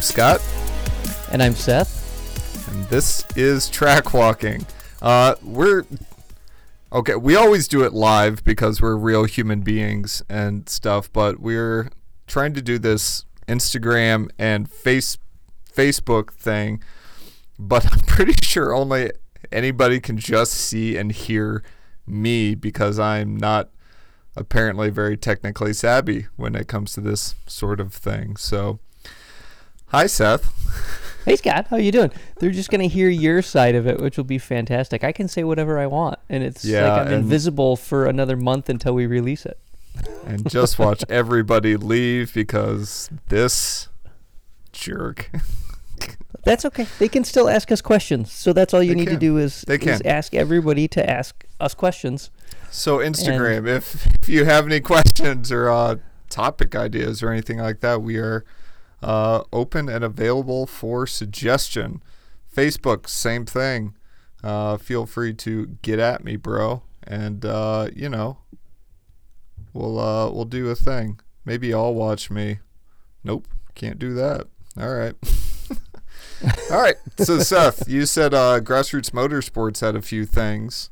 I'm Scott, And I'm Seth. and this is Track Walking. Uh, we're okay. We always do it live because we're real human beings and stuff, but we're trying to do this Instagram and face Facebook thing. But I'm pretty sure only anybody can just see and hear me because I'm not apparently very technically savvy when it comes to this sort of thing. So, hi, Seth. Hey Scott, how you doing? They're just gonna hear your side of it, which will be fantastic. I can say whatever I want, and it's Yeah, like I'm invisible for another month until we release it. and just watch everybody leave because this jerk. That's okay. They can still ask us questions. So that's all you They need to do is, They is can. ask everybody to ask us questions. So Instagram, if if you have any questions or uh, topic ideas or anything like that, we are uh, open and available for suggestion. Facebook, same thing. Uh, feel free to get at me, bro, and uh, you know, we'll uh, we'll do a thing. Maybe I'll watch me. Nope, can't do that. All right. All right. So Seth, you said uh, grassroots motorsports had a few things.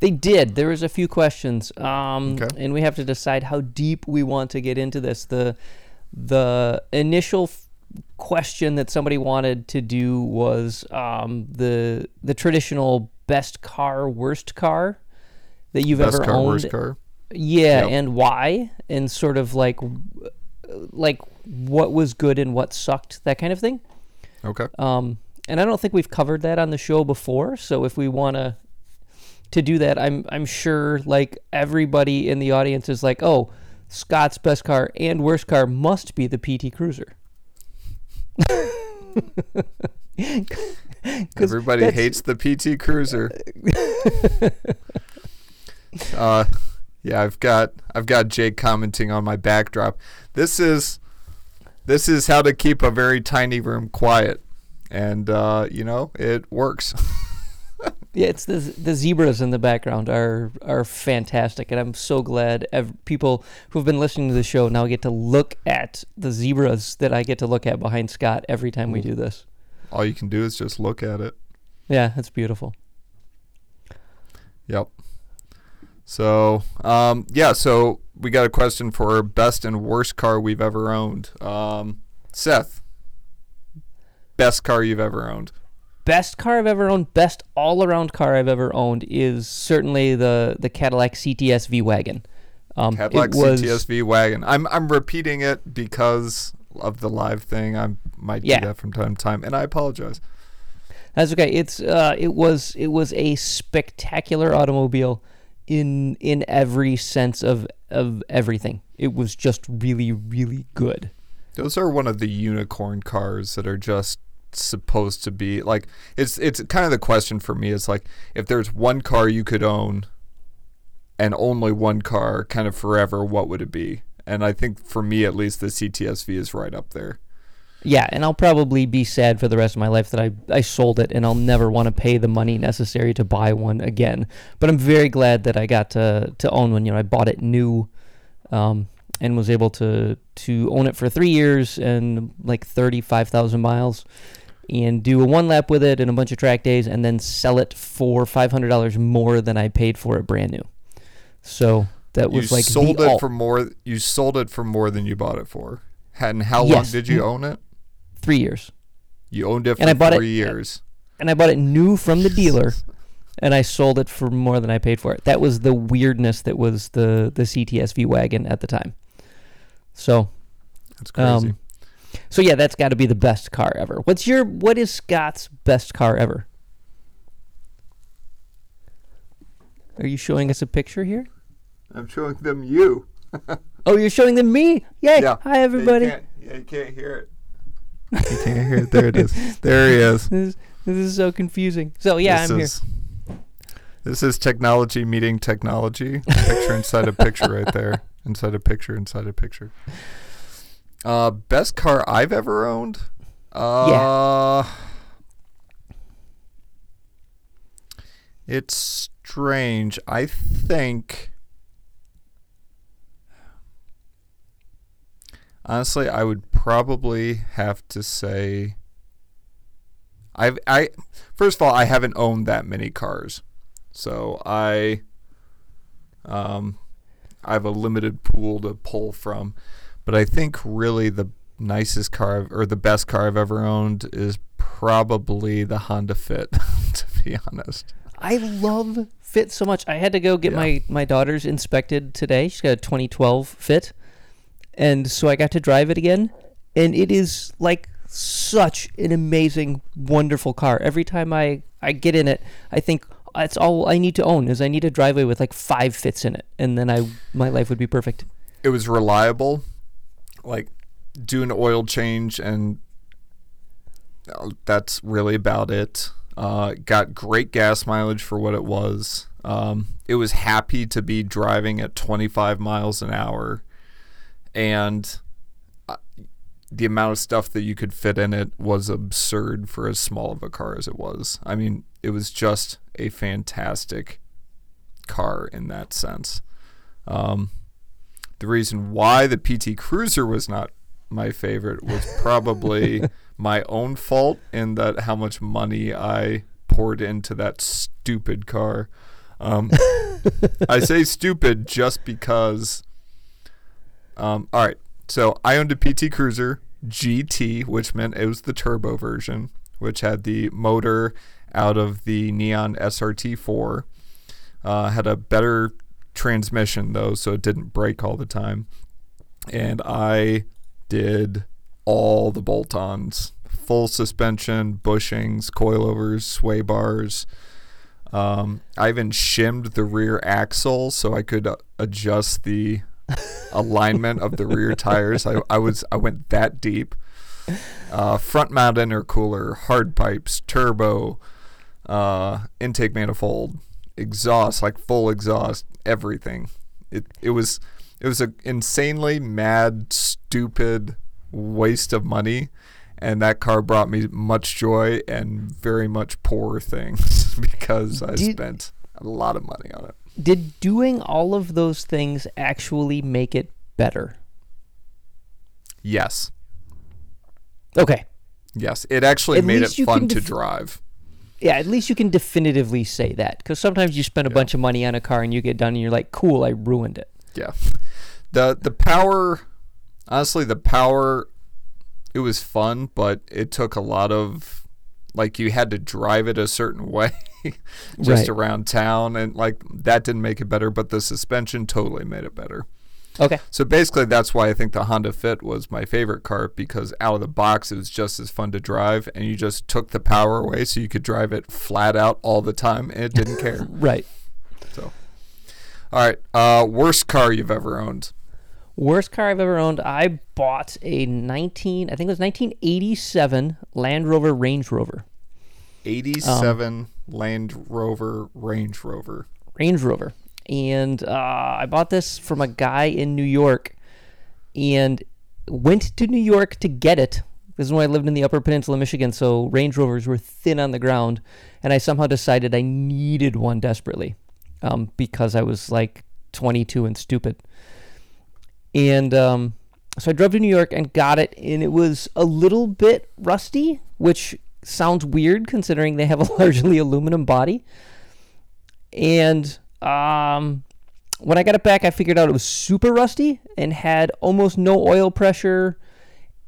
They did. There was a few questions, um, Okay. and we have to decide how deep we want to get into this. the The initial f- question that somebody wanted to do was um, the the traditional best car, worst car that you've Best ever car, owned. worst car. Yeah, Yep. and why, and sort of like like what was good and what sucked, that kind of thing. Okay. Um, and I don't think we've covered that on the show before. So if we want to to do that, I'm I'm sure like everybody in the audience is like, oh, Scott's best car and worst car must be the PT Cruiser. Everybody hates the PT Cruiser. uh, yeah, I've got I've got Jake commenting on my backdrop. This is this is how to keep a very tiny room quiet, and uh, you know it works. Yeah, it's the the zebras in the background are are fantastic, and I'm so glad ev- people who've been listening to the show now get to look at the zebras that I get to look at behind Scott every time we do this. All you can do is just look at it. Yeah, it's beautiful. Yep. So, um, yeah, so we got a question for best and worst car we've ever owned. Um, Seth, best car you've ever owned. Best car I've ever owned, best all around car I've ever owned is certainly the the Cadillac CTS V wagon. Um, Cadillac it was, CTSV wagon. I'm I'm repeating it because of the live thing. I might Yeah. do that from time to time, and I apologize. That's okay. It's uh, it was it was a spectacular automobile in in every sense of of everything. It was just really really good. Those are one of the unicorn cars that are just supposed to be like it's it's kind of the question for me is like if there's one car you could own and only one car kind of forever what would it be and i think for me at least the ctsv is right up there Yeah, and I'll probably be sad for the rest of my life that I, I sold it and I'll never want to pay the money necessary to buy one again. But I'm very glad that I got to, to own one. You know, I bought it new um, and was able to, to own it for three years and like 35,000 miles and do a one lap with it and a bunch of track days and then sell it for $500 more than I paid for it brand new. So that you was like sold it for more you sold it for more than you bought it for and how long did you own it three years. you owned it for And I bought it- three years and I bought it new from the dealer, and I sold it for more than I paid for it. That was the weirdness that was the the CTSV wagon at the time. So, that's crazy um, so yeah, that's got to be the best car ever. What's your what is Scott's best car ever? Are you showing us a picture here? i'm showing them you Oh, you're showing them me. Yay! yeah Hi everybody. you yeah, you can't hear it you can't hear it there it is there he is This is, this is so confusing. So yeah, this I'm is, This is technology meeting technology. Picture inside a picture right there. Inside a picture inside a picture. Uh, best car I've ever owned? Uh, It's strange. I think. Honestly, I would probably have to say I've I first of all I haven't owned that many cars. So I um I have a limited pool to pull from. But I think really the nicest car or the best car I've ever owned is probably the Honda Fit, to be honest. I love Fit so much. I had to go get Yeah. my my daughter's inspected today. She's got a 2012 Fit, and so I got to drive it again, and it is like such an amazing, wonderful car. Every time I I get in it, I think that's all I need to own is I need a driveway with like five fits in it, and then I my life would be perfect. It was reliable. Like do an oil change and uh, that's really about it. Uh, got great gas mileage for what it was. Um, it was happy to be driving at 25 miles an hour, and uh, the amount of stuff that you could fit in it was absurd for as small of a car as it was. I mean, it was just a fantastic car in that sense. Um, the reason why the PT Cruiser was not my favorite was probably my own fault in that how much money I poured into that stupid car. Um, I say stupid just because. Um, all right, so I owned a PT Cruiser GT, which meant it was the turbo version, which had the motor out of the Neon SRT4. Uh, had a better transmission though, so it didn't break all the time. And I did all the bolt-ons, full suspension, bushings, coilovers, sway bars. Um, I even shimmed the rear axle so I could uh, adjust the alignment of the rear tires. I, I was I went that deep. Uh, front mount intercooler, hard pipes, turbo, uh, intake manifold, exhaust, like full exhaust, everything. It it was it was an insanely mad, stupid waste of money, and that car brought me much joy and very much poor things because I Did- spent a lot of money on it. Did doing all of those things actually make it better? Yes, Okay. yes, it actually At made it fun can to drive. Yeah, at least you can definitively say that because sometimes you spend a bunch of money on a car and you get done and you're like, "Cool, I ruined it." Yeah. The the power honestly the power it was fun, but it took a lot of like you had to drive it a certain way just Right. around town and like that didn't make it better, but the suspension totally made it better. Okay. So basically that's why I think the Honda Fit was my favorite car because out of the box it was just as fun to drive and you just took the power away so you could drive it flat out all the time and it didn't care. Right. So all right, uh worst car you've ever owned. Worst car I've ever owned. I bought a 19, I think it was 1987 Land Rover Range Rover. 87 Land Rover Range Rover. Range Rover. And uh, I bought this from a guy in New York and went to New York to get it. This is when I lived in the Upper Peninsula, Michigan, so Range Rovers were thin on the ground. And I somehow decided I needed one desperately um, because I was like 22 and stupid. And um, so I drove to New York and got it, and it was a little bit rusty, which sounds weird considering they have a largely aluminum body. And um, when I got it back, I figured out it was super rusty and had almost no oil pressure,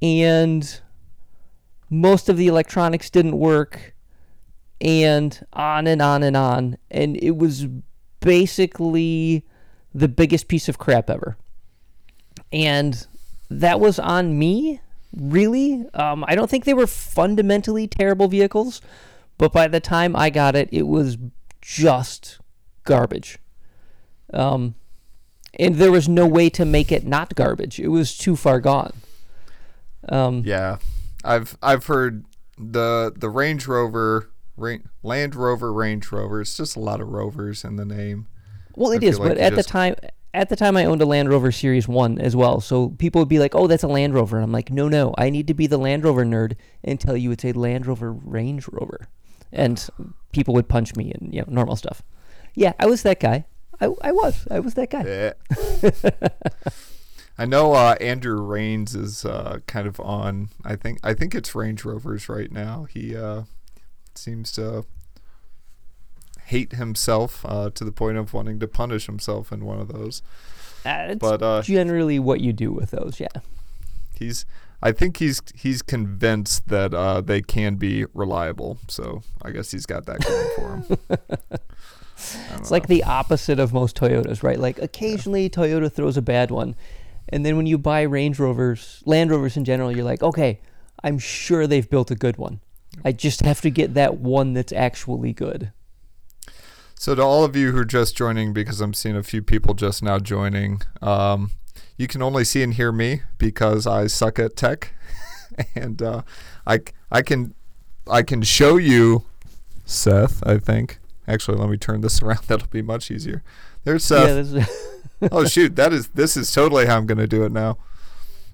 and most of the electronics didn't work, and on and on and on. And it was basically the biggest piece of crap ever. And that was on me, really. Um, I don't think they were fundamentally terrible vehicles, but by the time I got it, it was just garbage. Um, and there was no way to make it not garbage. It was too far gone. Um, Yeah. I've I've heard the the Range Rover Land Rover Range Rover. It's just a lot of rovers in the name. Well, it is, like but at the time, at the time, I owned a Land Rover Series One as well. So people would be like, "Oh, that's a Land Rover." And I'm like, "No, no, I need to be the Land Rover nerd and tell you it's a Land Rover Range Rover." And people would punch me and you know normal stuff. Yeah, I was that guy. I, I was. I was that guy. Eh. I know uh, Andrew Rains is uh, kind of on. I think I think it's Range Rovers right now. He uh, seems to hate himself uh, to the point of wanting to punish himself in one of those. It's But uh, generally what you do with those, yeah. he's I think he's he's convinced that uh, they can be reliable. So I guess he's got that going for him. It's like the opposite of most Toyotas, right? Like occasionally Toyota throws a bad one. And then when you buy Range Rovers, Land Rovers in general, you're like, okay, I'm sure they've built a good one. I just have to get that one that's actually good. So to all of you who are just joining, because I'm seeing a few people just now joining, um, you can only see and hear me because I suck at tech, and uh, I I can I can show you Seth. I think actually, let me turn this around. That'll be much easier. There's Seth. Yeah, oh shoot, that is this is totally how I'm gonna do it now.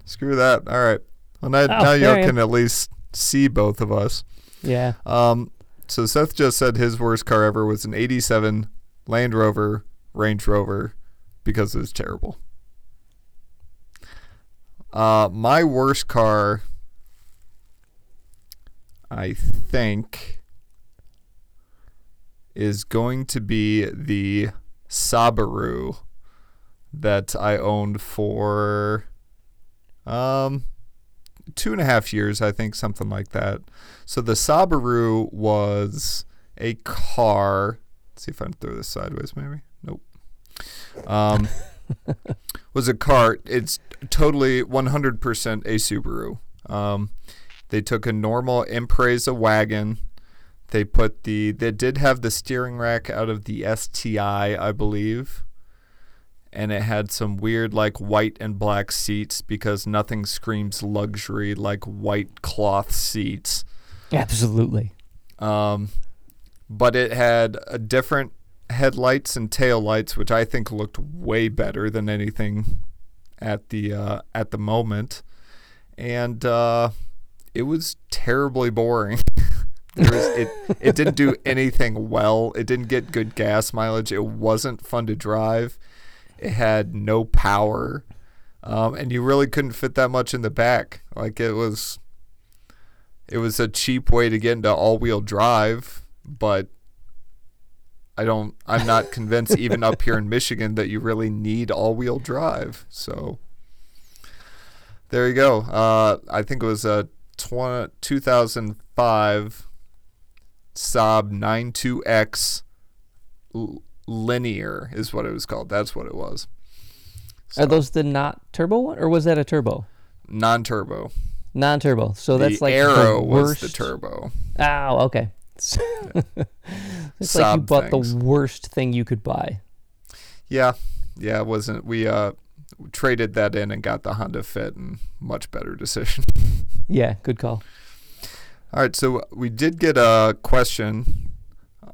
Screw that. All right. Well now, now y'all can at least see both of us. yeah. Um, so Seth just said his worst car ever was an '87 Land Rover Range Rover because it was terrible. Uh, my worst car, I think, is going to be the Subaru that I owned for um two and a half years, I think, something like that. So the Subaru was a car. Let's see if I can throw this sideways, maybe. Nope. Um, was a car. It's totally 100% a Subaru. Um, they took a normal Impreza wagon. They put the. They did have the steering rack out of the STI, I believe. And it had some weird, like, white and black seats because nothing screams luxury like white cloth seats. Absolutely. Um, but it had a different headlights and tail lights, which I think looked way better than anything at the uh, at the moment, and uh, it was terribly boring. there was, it it didn't do anything well. It didn't get good gas mileage. It wasn't fun to drive. It had no power, um, and you really couldn't fit that much in the back. Like it was it was a cheap way to get into all-wheel drive, but I don't I'm not convinced even up here in Michigan that you really need all-wheel drive. So there you go. Uh, I think it was a tw- 2005 Saab 92X L- linear is what it was called. That's what it was. Are those the not turbo one, or was that a turbo? non-turbo? Non-turbo. So that's the like Aero the was the turbo. Oh, okay. it's like you bought things. the worst thing you could buy. Yeah, yeah, it wasn't. We uh traded that in and got the Honda Fit, and much better decision. Yeah, good call. All right, so we did get a question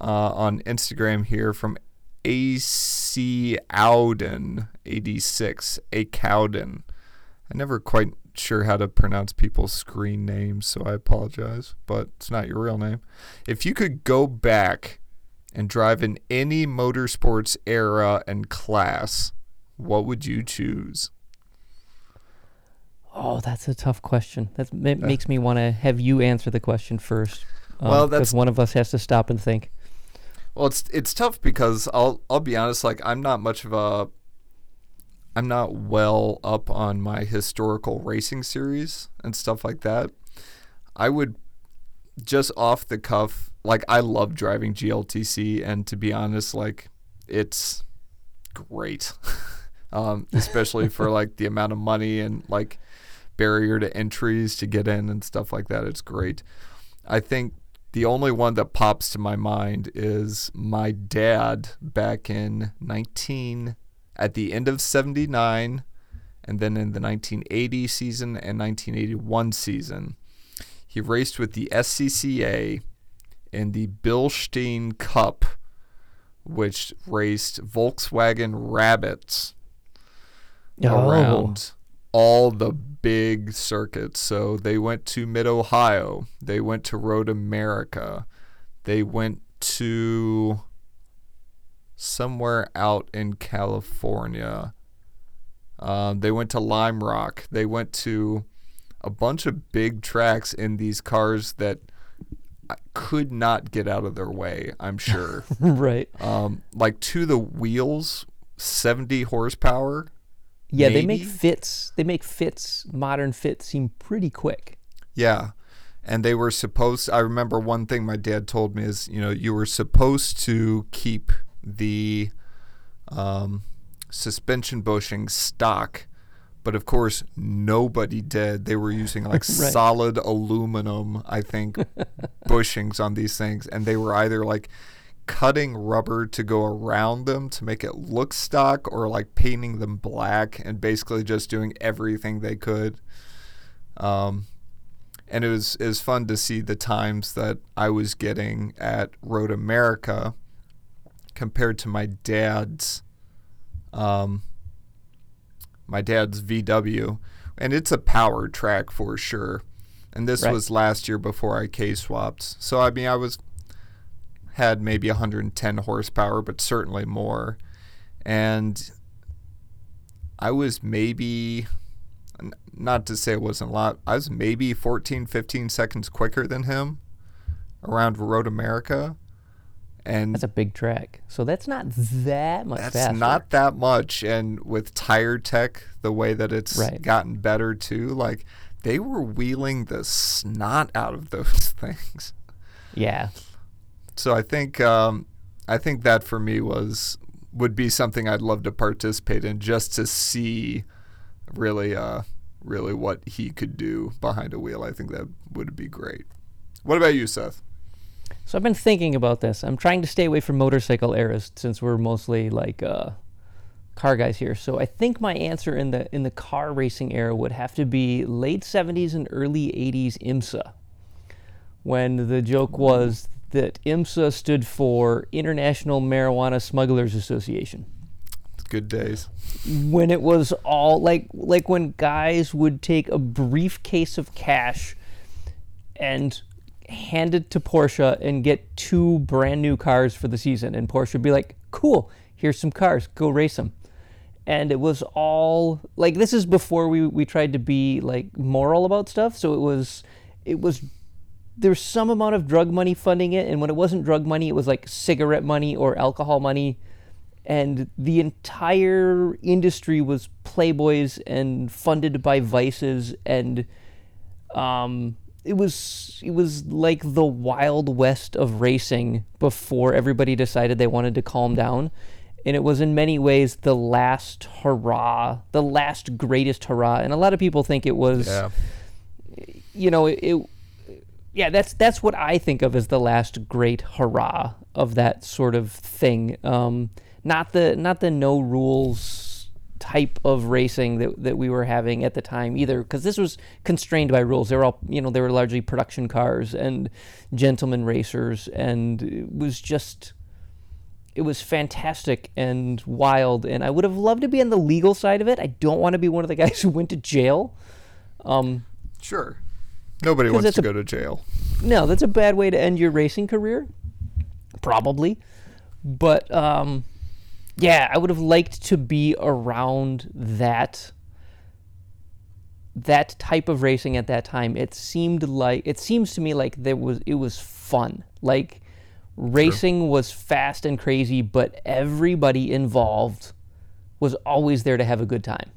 uh, on Instagram here from AC Auden eighty six A Cowden. I never quite sure how to pronounce people's screen names, so I apologize, but it's not your real name. If you could go back and drive in any motorsports era and class, what would you choose? Oh, that's a tough question. That ma- makes me want to have you answer the question first. um, Well, that's- one of us has to stop and think. Well, it's it's tough because I'll I'll be honest. Like I'm not much of a. I'm not well up on my historical racing series and stuff like that. I would just off the cuff. Like I love driving GLTC, and to be honest, like it's great, um, especially for like the amount of money and like barrier to entries to get in and stuff like that. It's great. I think the only one that pops to my mind is my dad back in 19 at the end of 79 and then in the 1980 season and 1981 season. He raced with the SCCA in the Bilstein Cup, which raced Volkswagen Rabbits Oh. around all the big circuits. So they went to Mid Ohio, they went to Road America, they went to somewhere out in California. Um, they went to Lime Rock. They went to a bunch of big tracks in these cars that could not get out of their way. I'm sure. right. um, like to the wheels, 70 horsepower. Yeah, they make fits. They make fits, modern fits, seem pretty quick. Yeah. And they were supposed I remember one thing my dad told me is, you know, you were supposed to keep the um, suspension bushing stock, but of course nobody did. They were using like Right. solid aluminum, I think, bushings on these things, and they were either like cutting rubber to go around them to make it look stock or like painting them black and basically just doing everything they could. Um, and it was it was fun to see the times that I was getting at Road America compared to my dad's um, my dad's VW, and it's a power track for sure. And this Right. was last year before I K swapped, so I mean I was had maybe 110 horsepower, but certainly more, and I was maybe not to say it wasn't a lot. I was maybe 14, 15 seconds quicker than him around Road America. And That's a big track. So that's not that much that's faster. not that much. And with tire tech, the way that it's Right. gotten better too, like they were wheeling the snot out of those things. Yeah. So I think um, I think that for me was would be something I'd love to participate in just to see really uh really what he could do behind a wheel. I think that would be great. What about you, Seth? So I've been thinking about this. I'm trying to stay away from motorcycle eras since we're mostly like uh, car guys here. So I think my answer in the in the car racing era would have to be late 70s and early 80s IMSA, when the joke was that IMSA stood for International Marijuana Smugglers Association. Good days. when it was all like like when guys would take a briefcase of cash and hand it to Porsche and get two brand new cars for the season and Porsche would be like, "Cool, here's some cars, go race them." And it was all like this is before we we tried to be like moral about stuff, so it was it was there's some amount of drug money funding it and when it wasn't drug money it was like cigarette money or alcohol money. And the entire industry was playboys and funded by vices and um, it was it was like the wild west of racing before everybody decided they wanted to calm down. And it was in many ways the last hurrah the last greatest hurrah. And a lot of people think it was Yeah. you know it, it yeah that's that's what i think of as the last great hurrah of that sort of thing. Um not the not the no rules type of racing that, that we were having at the time either because this was constrained by rules. They were all you know they were largely production cars and gentleman racers and it was just it was fantastic and wild and i would have loved to be on the legal side of it. I don't want to be one of the guys who went to jail. Um, Sure. Nobody wants to a- go to jail. no, that's a bad way to end your racing career. Probably. But um yeah, I would have liked to be around that that type of racing at that time. It seemed like it seems to me like there was it was fun. Like racing was fast and crazy, but everybody involved was always there to have a good time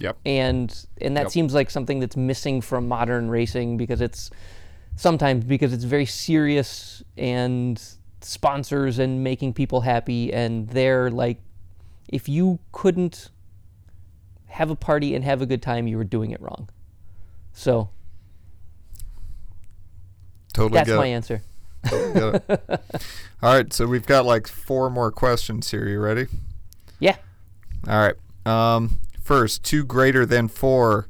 Yep. and and that Yep. seems like something that's missing from modern racing because it's sometimes because it's very serious and sponsors and making people happy and they're like if you couldn't have a party and have a good time you were doing it wrong so Totally that's my it. answer Totally. All right, so we've got like four more questions here. You ready? yeah All right. Um, first, two greater than four.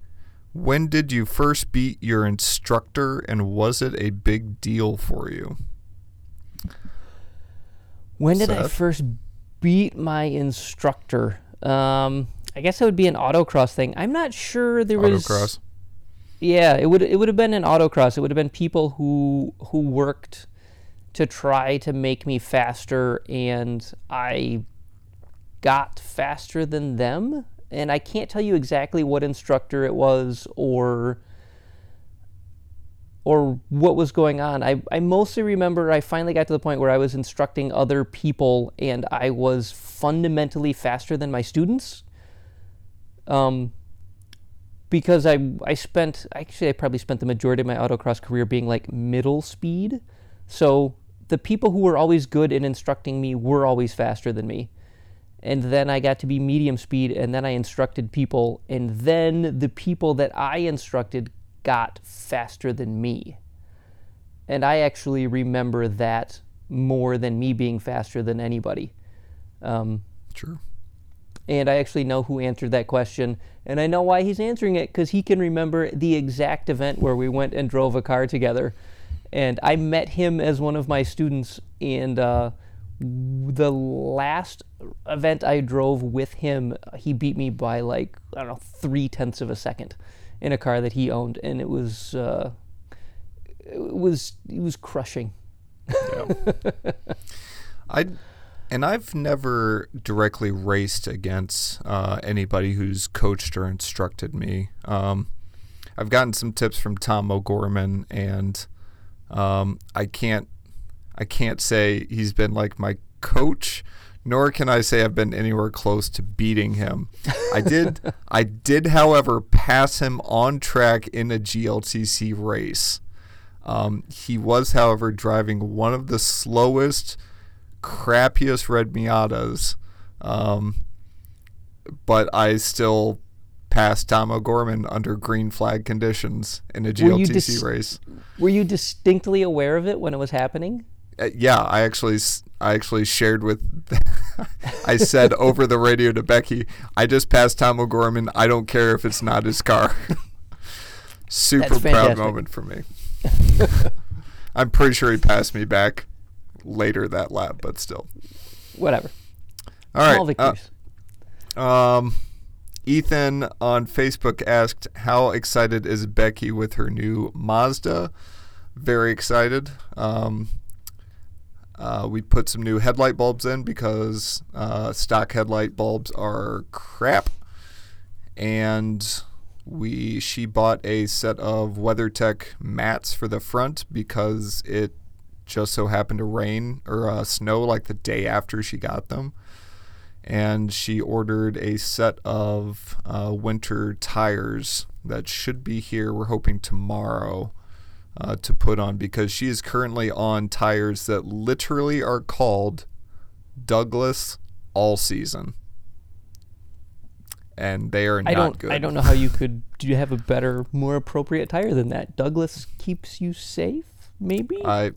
When did you first beat your instructor, and was it a big deal for you? When did I first beat my instructor? Um, I guess it would be an autocross thing. I'm not sure there was. Autocross. Yeah, it would it would have been an autocross. It would have been people who who worked to try to make me faster, and I got faster than them. And I can't tell you exactly what instructor it was or or what was going on. I, I mostly remember I finally got to the point where I was instructing other people and I was fundamentally faster than my students. Um, because I I spent actually I probably spent the majority of my autocross career being like middle speed. So the people who were always good in instructing me were always faster than me. And then I got to be medium speed and then I instructed people and then the people that I instructed got faster than me. And I actually remember that more than me being faster than anybody. Um, True. and I actually know who answered that question, and I know why he's answering it because he can remember the exact event where we went and drove a car together, and I met him as one of my students, and uh, the last event I drove with him, he beat me by like I don't know three tenths of a second in a car that he owned, and it was uh, it was it was crushing. I and I've never directly raced against uh, anybody who's coached or instructed me. Um, I've gotten some tips from Tom O'Gorman, and um, I can't I can't say he's been like my coach, nor can I say I've been anywhere close to beating him. I did I did, however, pass him on track in a GLTC race. Um, he was, however, driving one of the slowest, crappiest red Miatas. Um, but I still passed Tom O'Gorman under green flag conditions in a GLTC dis- race. Were you distinctly aware of it when it was happening? Uh, yeah, I actually s- I actually shared with I said over the radio to Becky, I just passed Tom O'Gorman. I don't care if it's not his car. Super proud moment for me. I'm pretty sure he passed me back later that lap, but still. Whatever. All right. uh. Um, Ethan on Facebook asked, "How excited is Becky with her new Mazda?" Very excited. Um, uh, we put some new headlight bulbs in because uh, stock headlight bulbs are crap, and we she bought a set of WeatherTech mats for the front because it just so happened to rain or uh, snow like the day after she got them and she ordered a set of uh, winter tires that should be here. We're hoping tomorrow uh, to put on because she is currently on tires that literally are called Douglas All Season, and they are not I don't. good. I don't know how you could. Do you have a better, more appropriate tire than that? Douglas keeps you safe. Maybe. I.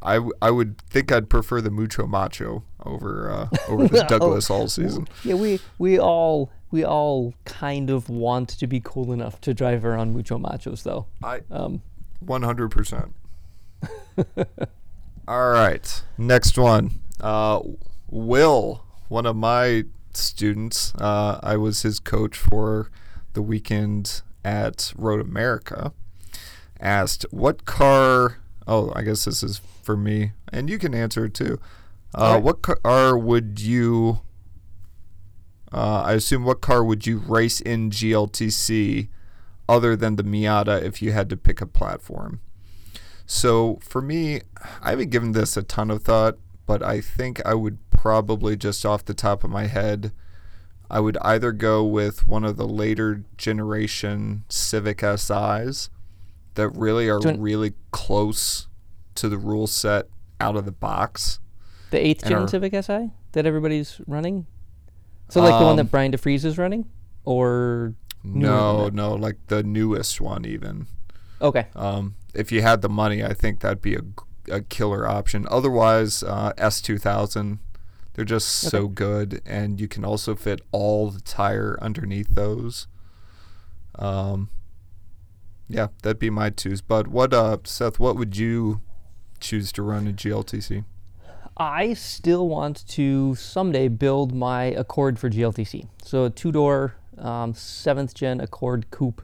I, w- I would think I'd prefer the Mucho Macho over uh, over the Douglas All Season. yeah, we we all we all kind of want to be cool enough to drive around mucho machos, though. I Um, One hundred percent. All right, next one. Uh, Will, one of my students, uh, I was his coach for the weekend at Road America. Asked what car? Oh, I guess this is for me, and you can answer it too. Uh, Alright. What car would you? Uh, I assume what car would you race in GLTC other than the Miata if you had to pick a platform? So for me, I haven't given this a ton of thought, but I think I would probably just off the top of my head, I would either go with one of the later generation Civic SIs that really are Don't- really close to the rule set out of the box. the eighth gen our- Civic Si that everybody's running. So like the one Um, that Brian DeFries is running, or No, no, like the newest one even. okay, Um, if you had the money, I think that'd be a, a killer option. Otherwise, uh, S2000, they're just so good, and you can also fit all the tire underneath those. Um, yeah, that'd be my twos. But what, uh, Seth? What would you choose to run in GLTC? I still want to someday build my Accord for GLTC. So a two door, um, seventh gen Accord coupe.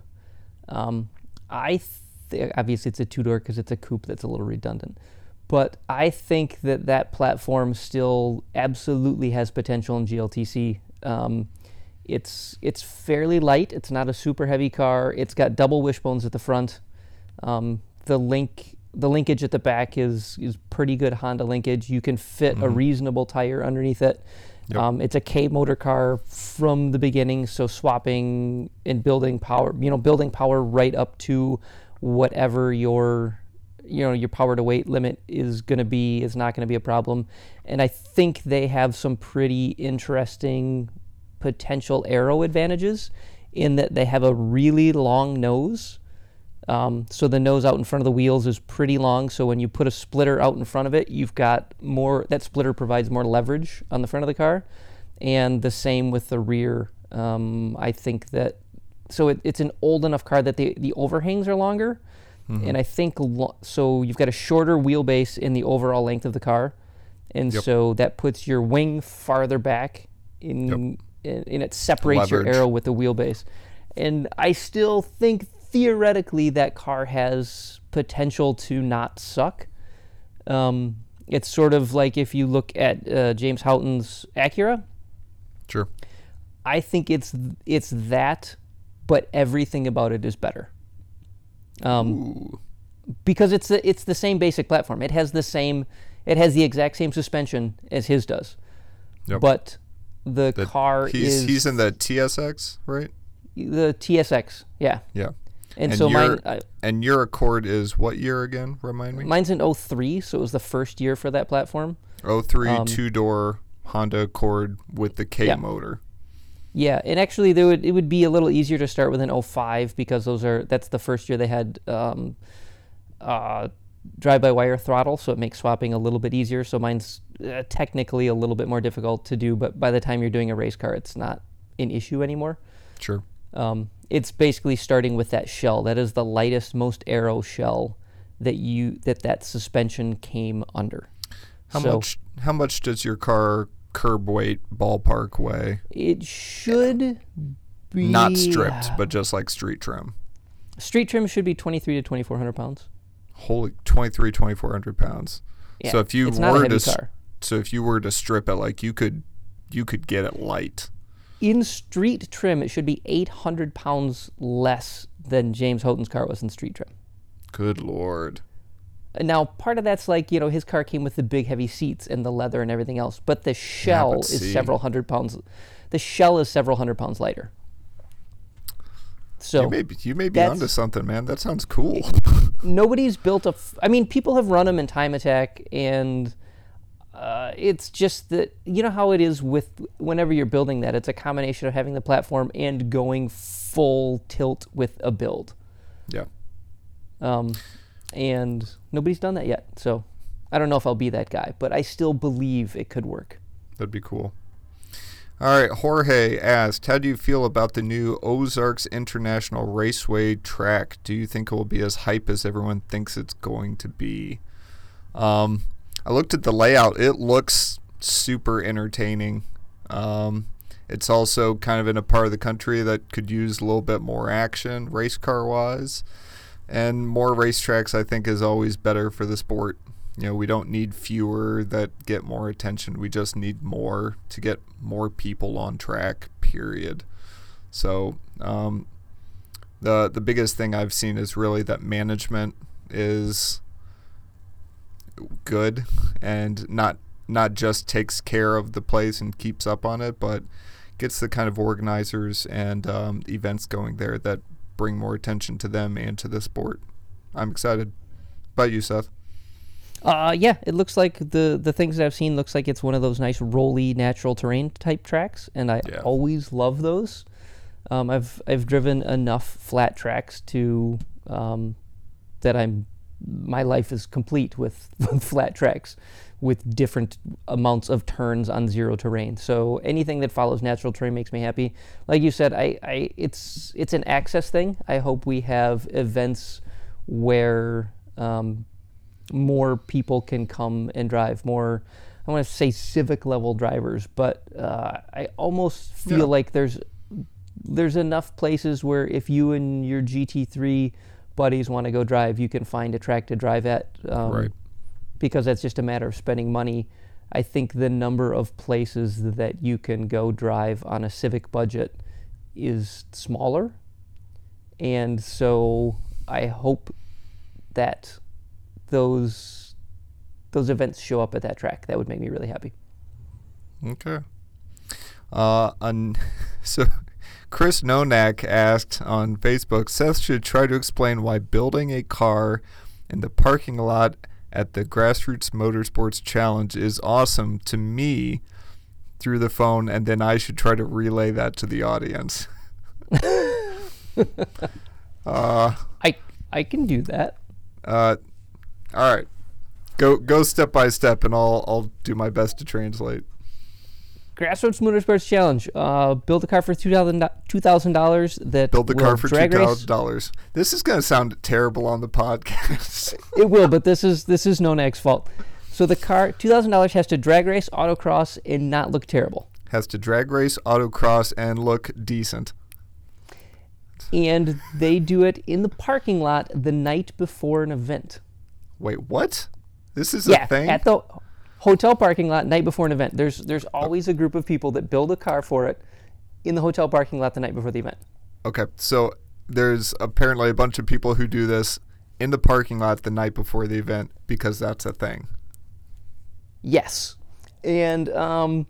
Um, I th- obviously it's a two door because it's a coupe that's a little redundant, but I think that that platform still absolutely has potential in GLTC. Um, It's it's fairly light. It's not a super heavy car. It's got double wishbones at the front. Um, the link the linkage at the back is is pretty good Honda linkage. You can fit a reasonable tire underneath it. Yep. Um, it's a K motor car from the beginning, so swapping and building power, you know, building power right up to whatever your you know your power to weight limit is going to be is not going to be a problem. And I think they have some pretty interesting potential aero advantages in that they have a really long nose. Um, so the nose out in front of the wheels is pretty long. So when you put a splitter out in front of it, you've got more. That splitter provides more leverage on the front of the car, and the same with the rear. Um, I think that so it, it's an old enough car that the the overhangs are longer, and I think lo- so. You've got a shorter wheelbase in the overall length of the car, and Yep. so that puts your wing farther back in, in and it separates your aero with the wheelbase. And I still think theoretically that car has potential to not suck. Um, it's sort of like if you look at uh, James Houghton's Acura. Sure. I think it's it's that, but everything about it is better. Um, because it's the it's the same basic platform. It has the same, it has the exact same suspension as his does, Yep. but the The- car he's is he's in the TSX, right? the TSX. Yeah, Yeah. And, And so mine And your Accord is what year again? Remind me. mine's in 03, so it was the first year for that platform. Oh three um, two door Honda Accord with the K Yeah. motor. Yeah, and actually, there would it would be a little easier to start with an 05 because those are that's the first year they had um, uh, drive-by-wire throttle, so it makes swapping a little bit easier. So mine's uh, technically a little bit more difficult to do, but by the time you're doing a race car, it's not an issue anymore. Sure. Um, it's basically starting with that shell. That is the lightest, most aero shell that you that that suspension came under. How So- much how much does your car curb weight ballpark weigh? It should be Not stripped, but just like street trim. street trim should be 23 to 2400 pounds. Holy 23 2400 pounds. Yeah, so if you it's not a were to car. so if you were to strip it like you could you could get it light. In street trim, it should be 800 pounds less than James Houghton's car was in street trim. Good lord. Now, part of that's like, you know, his car came with the big heavy seats and the leather and everything else, but the shell but is see. several hundred pounds. The shell is several hundred pounds lighter. So you may be, you may be onto something, man. That sounds cool. nobody's built a. F- I mean, people have run them in Time Attack, and uh, it's just that you know how it is with whenever you're building that. It's a combination of having the platform and going full tilt with a build. yeah. Um, and nobody's done that yet. So I don't know if I'll be that guy, but I still believe it could work. That'd be cool. All right, Jorge asked, "How do you feel about the new Ozarks International Raceway track? Do you think it will be as hype as everyone thinks it's going to be?" Um, I looked at the layout; it looks super entertaining. Um, it's also kind of in a part of the country that could use a little bit more action, race car wise, and more racetracks. I think is always better for the sport. You know, we don't need fewer that get more attention. We just need more to get more people on track. Period. So, um, the the biggest thing I've seen is really that management is good and not not just takes care of the place and keeps up on it, but gets the kind of organizers and um, events going there that bring more attention to them and to the sport. I'm excited. About you, Seth? Uh, yeah, it looks like the the things that I've seen looks like it's one of those nice rolly natural terrain type tracks, and I Yeah. always love those. Um, I've I've driven enough flat tracks to um, that I'm my life is complete with, flat tracks with different amounts of turns on zero terrain. So anything that follows natural terrain makes me happy. Like you said, I, I it's it's an access thing. I hope we have events where um, more people can come and drive more i want to say civic level drivers but uh, i almost feel Yeah. like there's there's enough places where if you and your gt3 buddies want to go drive you can find a track to drive at um, Right. because that's just a matter of spending money I think the number of places that you can go drive on a Civic budget is smaller. And so I hope that those those events show up at that track. That would make me really happy. Okay. Uh, un- so Chris Nonak asked on Facebook, Seth should try to explain why building a car in the parking lot at the Grassroots Motorsports Challenge is awesome to me through the phone, and then I should try to relay that to the audience. uh, I I can do that. Uh, all right, go go step by step, and I'll I'll do my best to translate. Grassroots Motorsports Challenge. Uh, build a car for two thousand dollars. That build the car for two thousand dollars. This is going to sound terrible on the podcast. it will, but this is this is no next fault. So the car two thousand dollars has to drag race, autocross, and not look terrible. Has to drag race, autocross, and look decent and they do it in the parking lot the night before an event. Wait, what? This is yeah, a thing? at the hotel parking lot night before an event. There's there's always a group of people that build a car for it in the hotel parking lot the night before the event. Okay, so there's apparently a bunch of people who do this in the parking lot the night before the event because that's a thing. Yes, and um,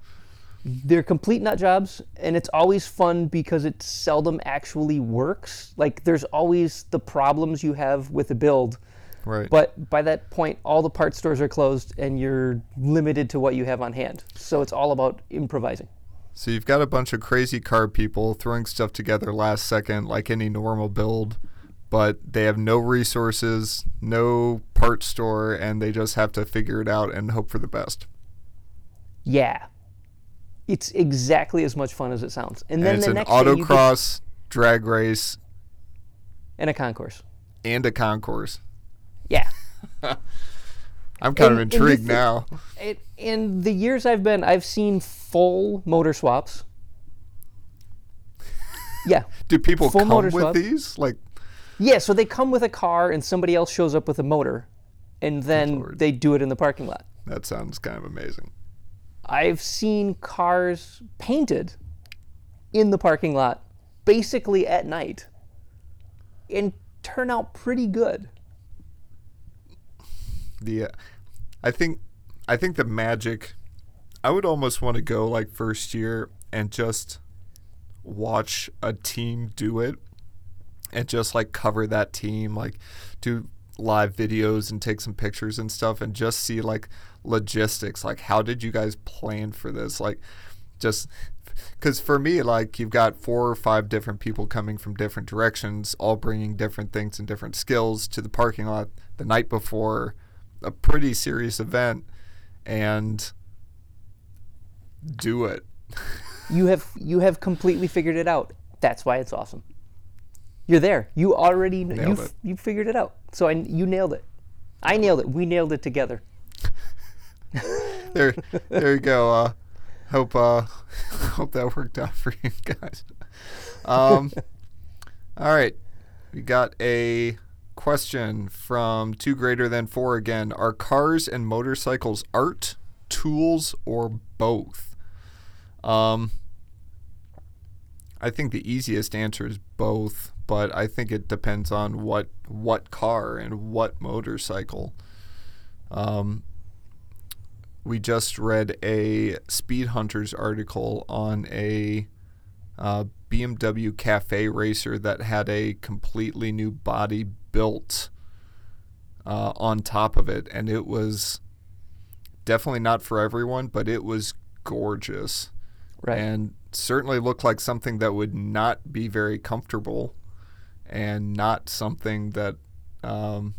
they're complete nut jobs and it's always fun because it seldom actually works like there's always the problems you have with the build right but by that point all the part stores are closed and you're limited to what you have on hand so it's all about improvising so you've got a bunch of crazy car people throwing stuff together last second like any normal build but they have no resources no part store and they just have to figure it out and hope for the best yeah it's exactly as much fun as it sounds. And then and it's the an autocross drag race and a concourse. And a concourse. I'm kind and, of intrigued th- now. It, in the years I've been, I've seen full motor swaps. Yeah. Do people full come with swaps. these? Like. Yeah, so they come with a car, and somebody else shows up with a motor, and then they do it in the parking lot. That sounds kind of amazing. I've seen cars painted in the parking lot basically at night and turn out pretty good. The uh, I think I think the magic I would almost want to go like first year and just watch a team do it and just like cover that team like do live videos and take some pictures and stuff and just see like logistics like how did you guys plan for this? Like just because for me like you've got four or five different people coming from different directions all bringing different things and different skills to the parking lot the night before a pretty serious event and do it. You have you have completely figured it out. That's why it's awesome. You're there. You already you you figured it out. So I, you nailed it. I nailed it. We nailed it together. There, there you go. Uh, hope, uh, hope that worked out for you guys. Um, all right, we got a question from two greater than four again. Are cars and motorcycles art, tools, or both? Um, I think the easiest answer is both, but I think it depends on what what car and what motorcycle. Um, we just read a Speedhunters article on a uh, BMW cafe racer that had a completely new body built uh, on top of it, and it was definitely not for everyone, but it was gorgeous, right? And certainly looked like something that would not be very comfortable, and not something that um,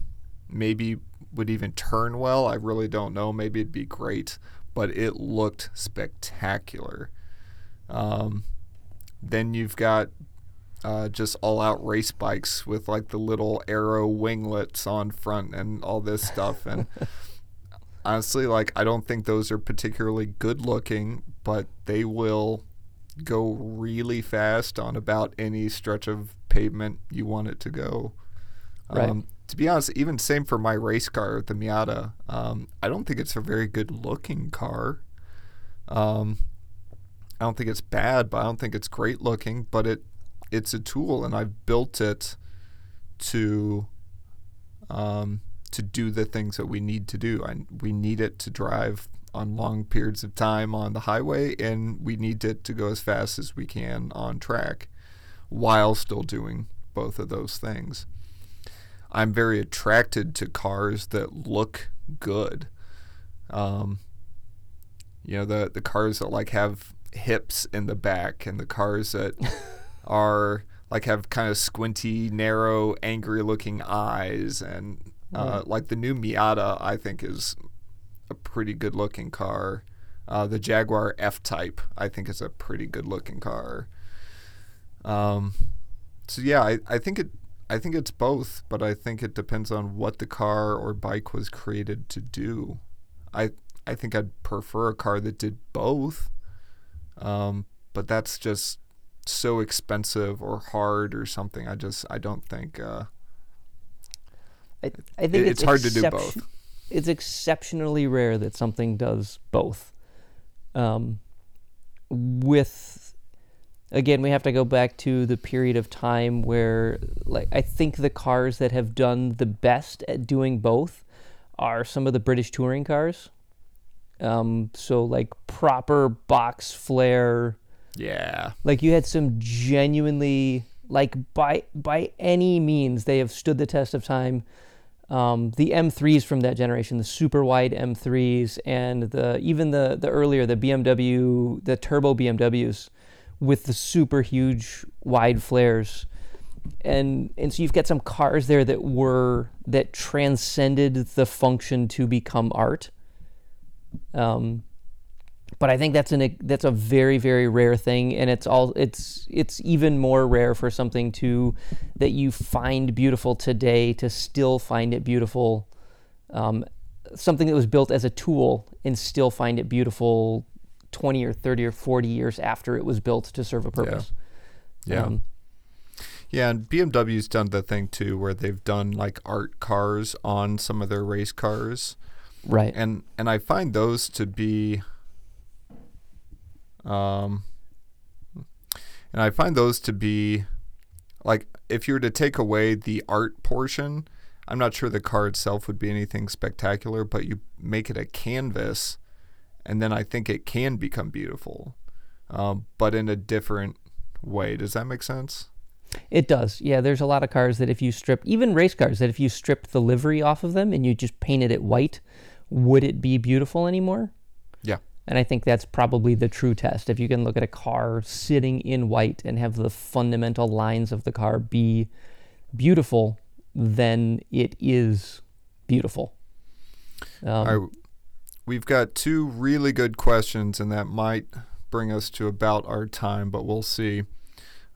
maybe would even turn well. I really don't know. Maybe it'd be great, but it looked spectacular. Um, then you've got uh, just all out race bikes with like the little aero winglets on front and all this stuff. And honestly, like, I don't think those are particularly good looking, but they will go really fast on about any stretch of pavement you want it to go. Right. Um, to be honest, even same for my race car, the Miata. Um, I don't think it's a very good looking car. Um, I don't think it's bad, but I don't think it's great looking. But it it's a tool, and I've built it to um, to do the things that we need to do. I, we need it to drive on long periods of time on the highway, and we need it to go as fast as we can on track while still doing both of those things. I'm very attracted to cars that look good. Um, you know, the, the cars that like have hips in the back and the cars that are like have kind of squinty, narrow, angry looking eyes and uh, like the new Miata, I think is a pretty good looking car. Uh, the Jaguar F Type, I think, is a pretty good looking car. Um, so yeah, I, I think it I think it's both, but I think it depends on what the car or bike was created to do. I I think I'd prefer a car that did both. Um, but that's just so expensive or hard or something. I just I don't think uh, I, I think it- it's, it's hard to do both. It's exceptionally rare that something does both. Um, with again, we have to go back to the period of time where, like, I think the cars that have done the best at doing both are some of the British touring cars. Um, so like proper box flare, yeah. like you had some genuinely like by by any means they have stood the test of time. Um, the m3s from that generation the super wide m3s and the even the the earlier the bmw the turbo bmws with the super huge wide flares. And and so you've got some cars there that were that transcended the function to become art. Um, but I think that's an that's a very very rare thing, and it's all it's it's even more rare for something to that you find beautiful today to still find it beautiful. Um, something that was built as a tool and still find it beautiful 20 or 30 or 40 years after it was built to serve a purpose. Yeah. Um, Yeah, and BMW's done the thing too where they've done like art cars on some of their race cars. right. And and I find those to be um and I find those to be like if you were to take away the art portion, I'm not sure the car itself would be anything spectacular, but you make it a canvas and then I think it can become beautiful. Um, but in a different way. Does that make sense? It does. Yeah, there's a lot of cars that if you strip, even race cars, that if you stripped the livery off of them and you just painted it white, would it be beautiful anymore? Yeah. And I think that's probably the true test. If you can look at a car sitting in white and have the fundamental lines of the car be beautiful, then it is beautiful. Um, All right, we've got two really good questions, and that might bring us to about our time, but we'll see.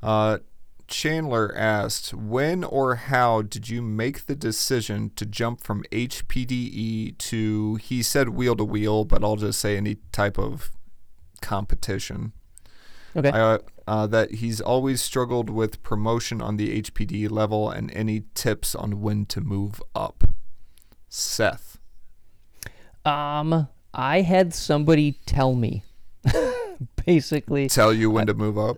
Uh, Chandler asked, "When or how did you make the decision to jump from HPDE to?" He said wheel to wheel, but I'll just say any type of competition. okay. Uh, uh, that he's always struggled with promotion on the HPD level, and any tips on when to move up. Seth. Um, I had somebody tell me, basically. tell you when to move up.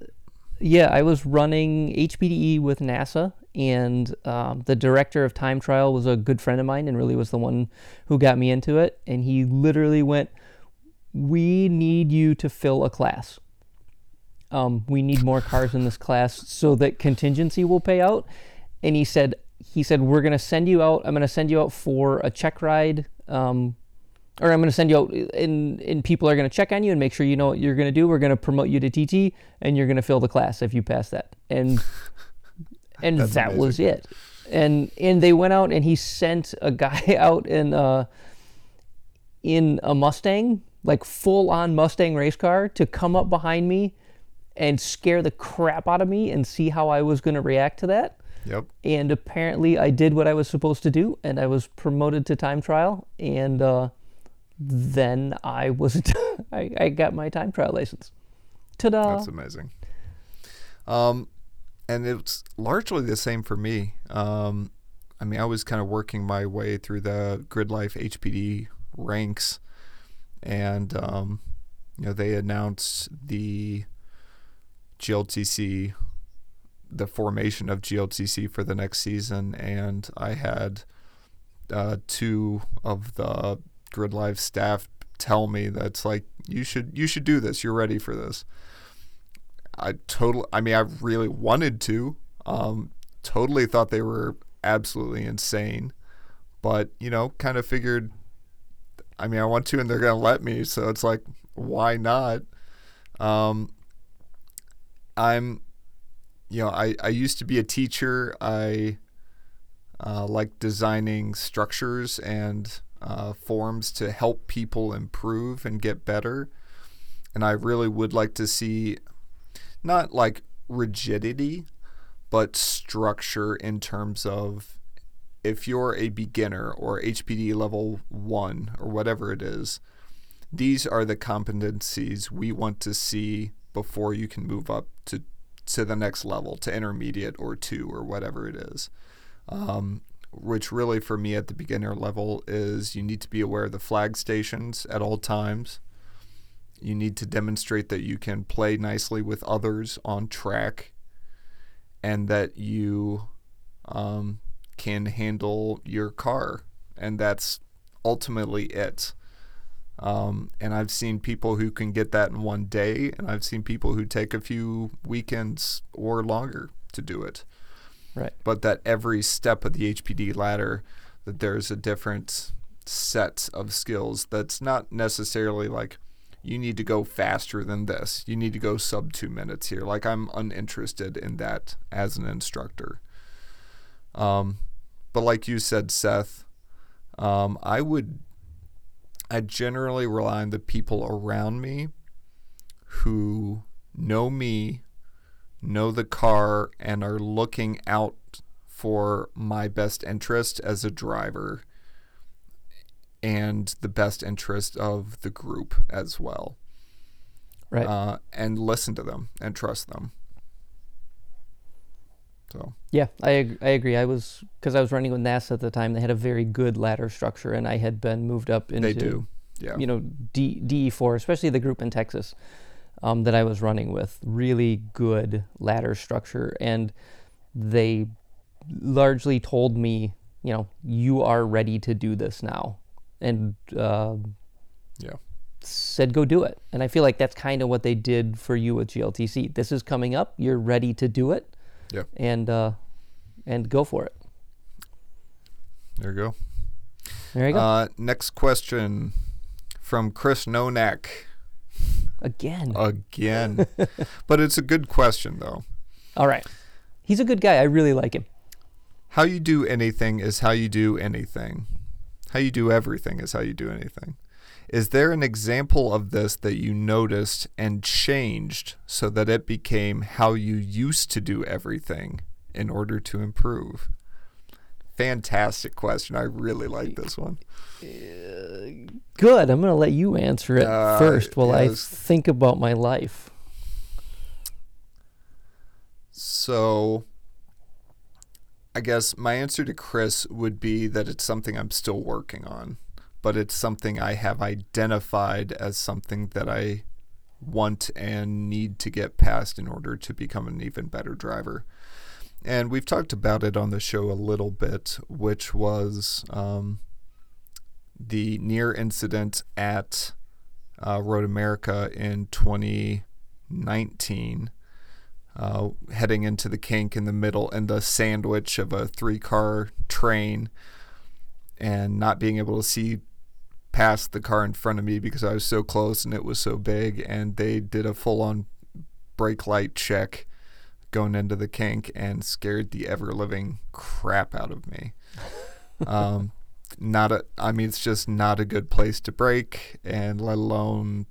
Yeah, I was running HPDE with NASA, and um, the director of time trial was a good friend of mine, and really was the one who got me into it. And he literally went, "We need you to fill a class. Um, we need more cars in this class so that contingency will pay out." And he said, "He said we're gonna send you out. I'm gonna send you out for a check ride." Um, or I'm going to send you out, and, and people are going to check on you and make sure you know what you're going to do. We're going to promote you to TT, and you're going to fill the class if you pass that. And and That's that was it. And and they went out, and he sent a guy out in uh, in a Mustang, like full on Mustang race car, to come up behind me and scare the crap out of me and see how I was going to react to that Yep. and apparently I did what I was supposed to do, and I was promoted to time trial, and uh, then I was I, I got my time trial license. Ta-da! That's amazing. Um, and it's largely the same for me. Um, I mean, I was kind of working my way through the Gridlife HPD ranks, and um, you know they announced the GLTC, the formation of GLTC for the next season, and I had uh, two of the Gridlife staff tell me that's like you should you should do this. You're ready for this. I totally. I mean, I really wanted to. Um, totally thought they were absolutely insane, but you know, kind of figured. I mean, I want to, and they're gonna let me, so it's like, why not? Um, I'm, you know, I I used to be a teacher. I uh, like designing structures and uh, forms to help people improve and get better. And I really would like to see not like rigidity, but structure in terms of if you're a beginner or HPD level one or whatever it is, these are the competencies we want to see before you can move up to to the next level, to intermediate or two or whatever it is. Um, which really for me at the beginner level is you need to be aware of the flag stations at all times. You need to demonstrate that you can play nicely with others on track and that you um, can handle your car. And that's ultimately it. Um, and I've seen people who can get that in one day, and I've seen people who take a few weekends or longer to do it. Right. But that every step of the HPD ladder, that there's a different set of skills that's not necessarily like you need to go faster than this. You need to go sub two minutes here. Like I'm uninterested in that as an instructor. Um, but like you said, Seth, um, I would, I generally rely on the people around me who know me know the car and are looking out for my best interest as a driver and the best interest of the group as well. Right. Uh, and listen to them and trust them. So. Yeah, I ag- I agree. I was because I was running with NASA at the time. They had a very good ladder structure, and I had been moved up into they do. Yeah. you know D DE four, especially the group in Texas um, that I was running with. Really good ladder structure, and they largely told me, you know, you are ready to do this now, and uh, yeah, said go do it. And I feel like that's kind of what they did for you with GLTC. This is coming up. You're ready to do it. Yeah. And uh, and go for it. There you go. There you go. Uh, next question from Chris Nonak. Again. Again. but it's a good question, though. All right. He's a good guy. I really like him. How you do anything is how you do anything. How you do everything is how you do anything. Is there an example of this that you noticed and changed so that it became how you used to do everything in order to improve? Fantastic question. I really like this one. Good. I'm going to let you answer it Uh, first while I think about my life. So, I guess my answer to Chris would be that it's something I'm still working on, but it's something I have identified as something that I want and need to get past in order to become an even better driver. And we've talked about it on the show a little bit, which was um, the near incident at uh, Road America in 2019 uh, heading into the kink in the middle and the sandwich of a three car train and not being able to see past the car in front of me because I was so close and it was so big and they did a full on brake light check going into the kink and scared the ever living crap out of me. um, not a, I mean, it's just not a good place to brake, and let alone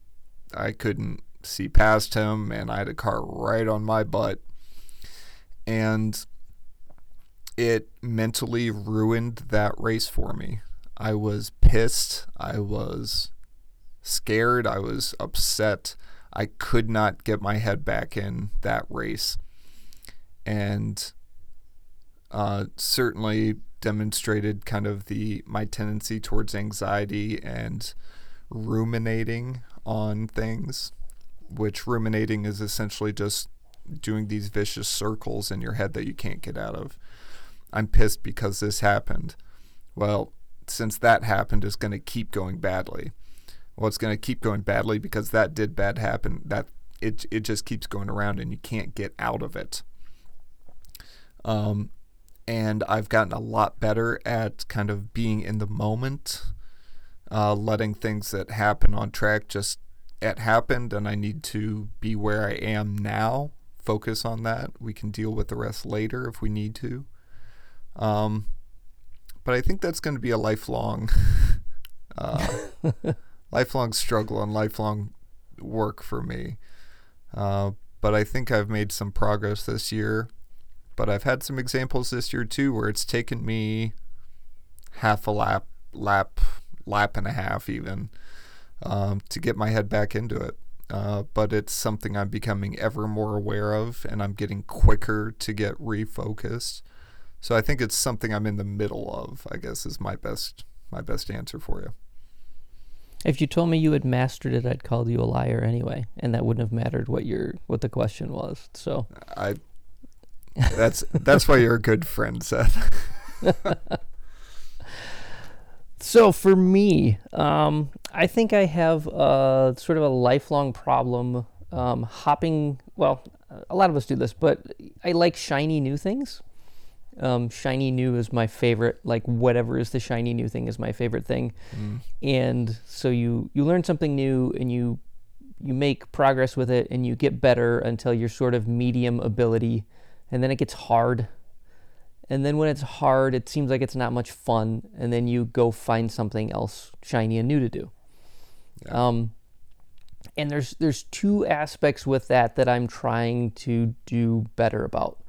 I couldn't see past him, and I had a car right on my butt. And it mentally ruined that race for me. I was pissed. I was scared. I was upset. I could not get my head back in that race. And uh, certainly demonstrated kind of the my tendency towards anxiety and ruminating on things, which ruminating is essentially just doing these vicious circles in your head that you can't get out of. I'm pissed because this happened. Well, since that happened, it's going to keep going badly. Well, it's going to keep going badly because that did bad happen. That it it just keeps going around and you can't get out of it. Um, and I've gotten a lot better at kind of being in the moment, uh, letting things that happen on track just it happened, and I need to be where I am now. Focus on that. We can deal with the rest later if we need to. Um, but I think that's going to be a lifelong, uh, lifelong struggle and lifelong work for me. Uh, but I think I've made some progress this year. But I've had some examples this year too where it's taken me half a lap, lap, lap and a half even um, to get my head back into it. Uh, but it's something I'm becoming ever more aware of, and I'm getting quicker to get refocused. So I think it's something I'm in the middle of. I guess is my best my best answer for you. If you told me you had mastered it, I'd call you a liar anyway, and that wouldn't have mattered what your what the question was. So I that's that's why you're a good friend, Seth. so for me, um, I think I have a, sort of a lifelong problem um, hopping. Well, a lot of us do this, but I like shiny new things. Um, shiny new is my favorite. Like whatever is the shiny new thing is my favorite thing. Mm. And so you you learn something new and you you make progress with it and you get better until you're sort of medium ability, and then it gets hard. And then when it's hard, it seems like it's not much fun, and then you go find something else shiny and new to do. Yeah. Um, and there's there's two aspects with that that I'm trying to do better about.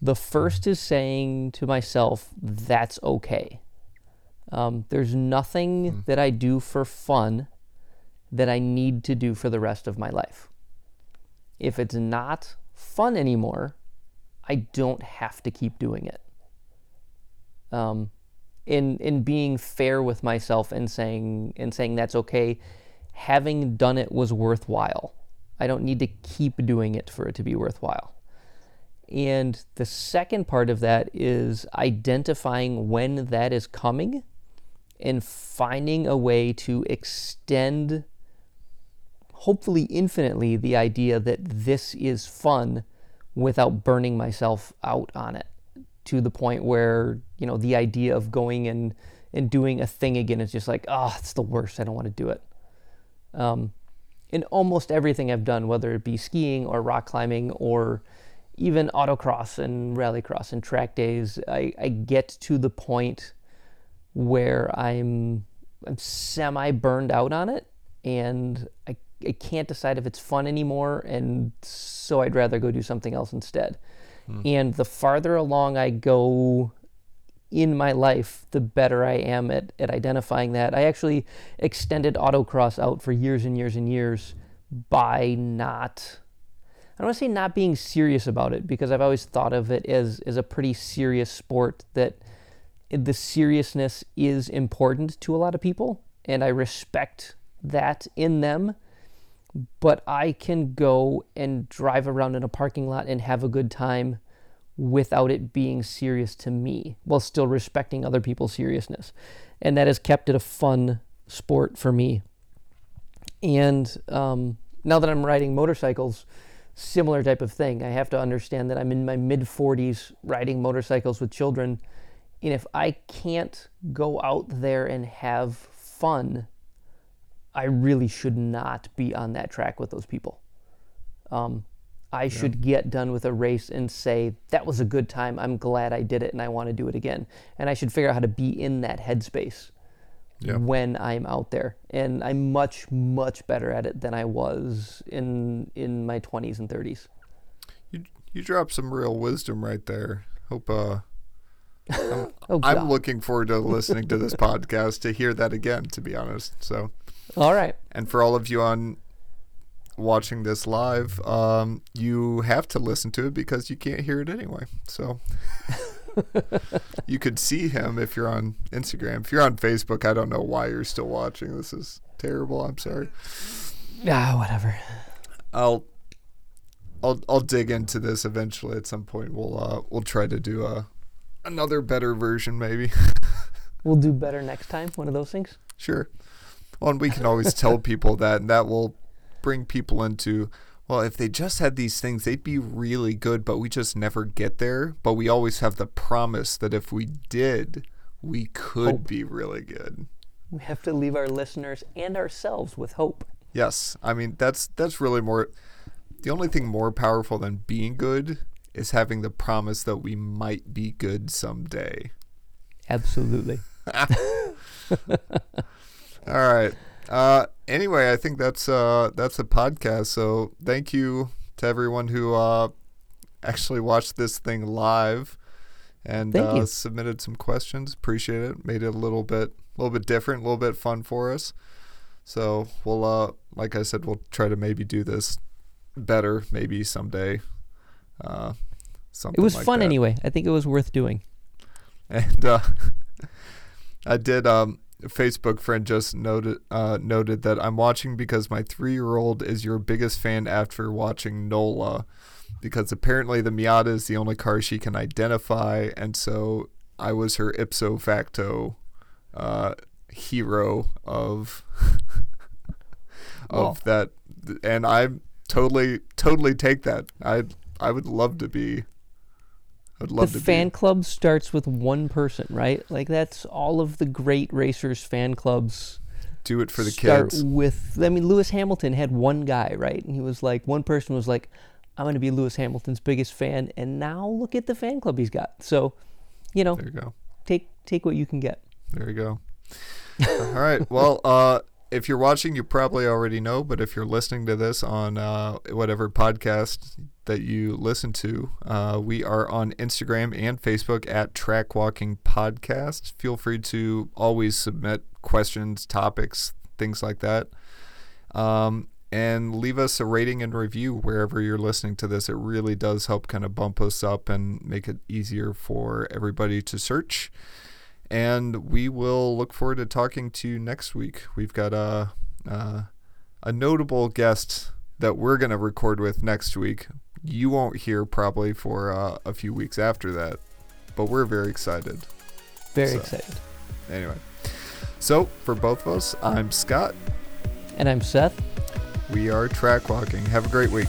The first is saying to myself, that's okay. Um, there's nothing mm. that I do for fun that I need to do for the rest of my life. If it's not fun anymore, I don't have to keep doing it. Um, in in being fair with myself and saying and saying that's okay, having done it was worthwhile. I don't need to keep doing it for it to be worthwhile. And the second part of that is identifying when that is coming and finding a way to extend, hopefully infinitely, the idea that this is fun without burning myself out on it to the point where, you know, the idea of going and, and doing a thing again is just like, oh, it's the worst. I don't want to do it. Um, in almost everything I've done, whether it be skiing or rock climbing or even autocross and rallycross and track days, I, I get to the point where I'm, I'm semi burned out on it and I, I can't decide if it's fun anymore. And so I'd rather go do something else instead. Hmm. And the farther along I go in my life, the better I am at, at identifying that. I actually extended autocross out for years and years and years by not I don't want to say not being serious about it because I've always thought of it as, as a pretty serious sport that the seriousness is important to a lot of people, and I respect that in them. But I can go and drive around in a parking lot and have a good time without it being serious to me while still respecting other people's seriousness. And that has kept it a fun sport for me. And um, now that I'm riding motorcycles, similar type of thing. I have to understand that I'm in my mid 40s riding motorcycles with children. And if I can't go out there and have fun, I really should not be on that track with those people. Um, I yeah. should get done with a race and say, that was a good time. I'm glad I did it and I want to do it again. And I should figure out how to be in that headspace yeah. when I'm out there. And I'm much, much better at it than I was in in my 20s and 30s. You you dropped some real wisdom right there. Hope uh I'm, oh, I'm looking forward to listening to this podcast to hear that again to be honest. So All right. And for all of you on watching this live, um, you have to listen to it because you can't hear it anyway. So you could see him if you're on Instagram. If you're on Facebook, I don't know why you're still watching. This is terrible. I'm sorry. Ah, whatever. I'll I'll I'll dig into this eventually at some point. We'll uh we'll try to do a another better version maybe. We'll do better next time. One of those things. Sure. Well, and we can always tell people that, and that will bring people into, well, if they just had these things, they'd be really good, but we just never get there. But we always have the promise that if we did, we could Hope. be really good. We have to leave our listeners and ourselves with hope. Yes. I mean, that's that's really more the only thing more powerful than being good is having the promise that we might be good someday. Absolutely. All right. Uh, anyway, I think that's uh, that's a podcast. So thank you to everyone who uh, actually watched this thing live and uh, submitted some questions. Appreciate it. Made it a little bit a little bit different, a little bit fun for us. So we'll uh, like I said, we'll try to maybe do this better, maybe someday. Uh, something It was like fun that. anyway. I think it was worth doing. And uh, I did. Um, Facebook friend just noted uh, noted that I'm watching because my three year old is your biggest fan after watching Nola, because apparently the Miata is the only car she can identify, and so I was her ipso facto uh, hero of of Well. that, and I totally totally take that. I I would love to be. I'd love the to fan be. club starts with one person, right? Like that's all of the great racers fan clubs Do it for the start kids. with I mean Lewis Hamilton had one guy, right? And he was like one person was like I'm going to be Lewis Hamilton's biggest fan and now look at the fan club he's got. So, you know, There you go. take take what you can get. There you go. All right. Well, uh, if you're watching, you probably already know, but if you're listening to this on uh, whatever podcast that you listen to, uh, we are on Instagram and Facebook at Track Walking Podcast. Feel free to always submit questions, topics, things like that. Um, and leave us a rating and review wherever you're listening to this. It really does help kind of bump us up and make it easier for everybody to search and we will look forward to talking to you next week. We've got a a, a notable guest that we're going to record with next week. You won't hear probably for uh, a few weeks after that, but we're very excited. Very So. excited. Anyway, so for both of us, I'm Scott. And I'm Seth. We are track walking. Have a great week.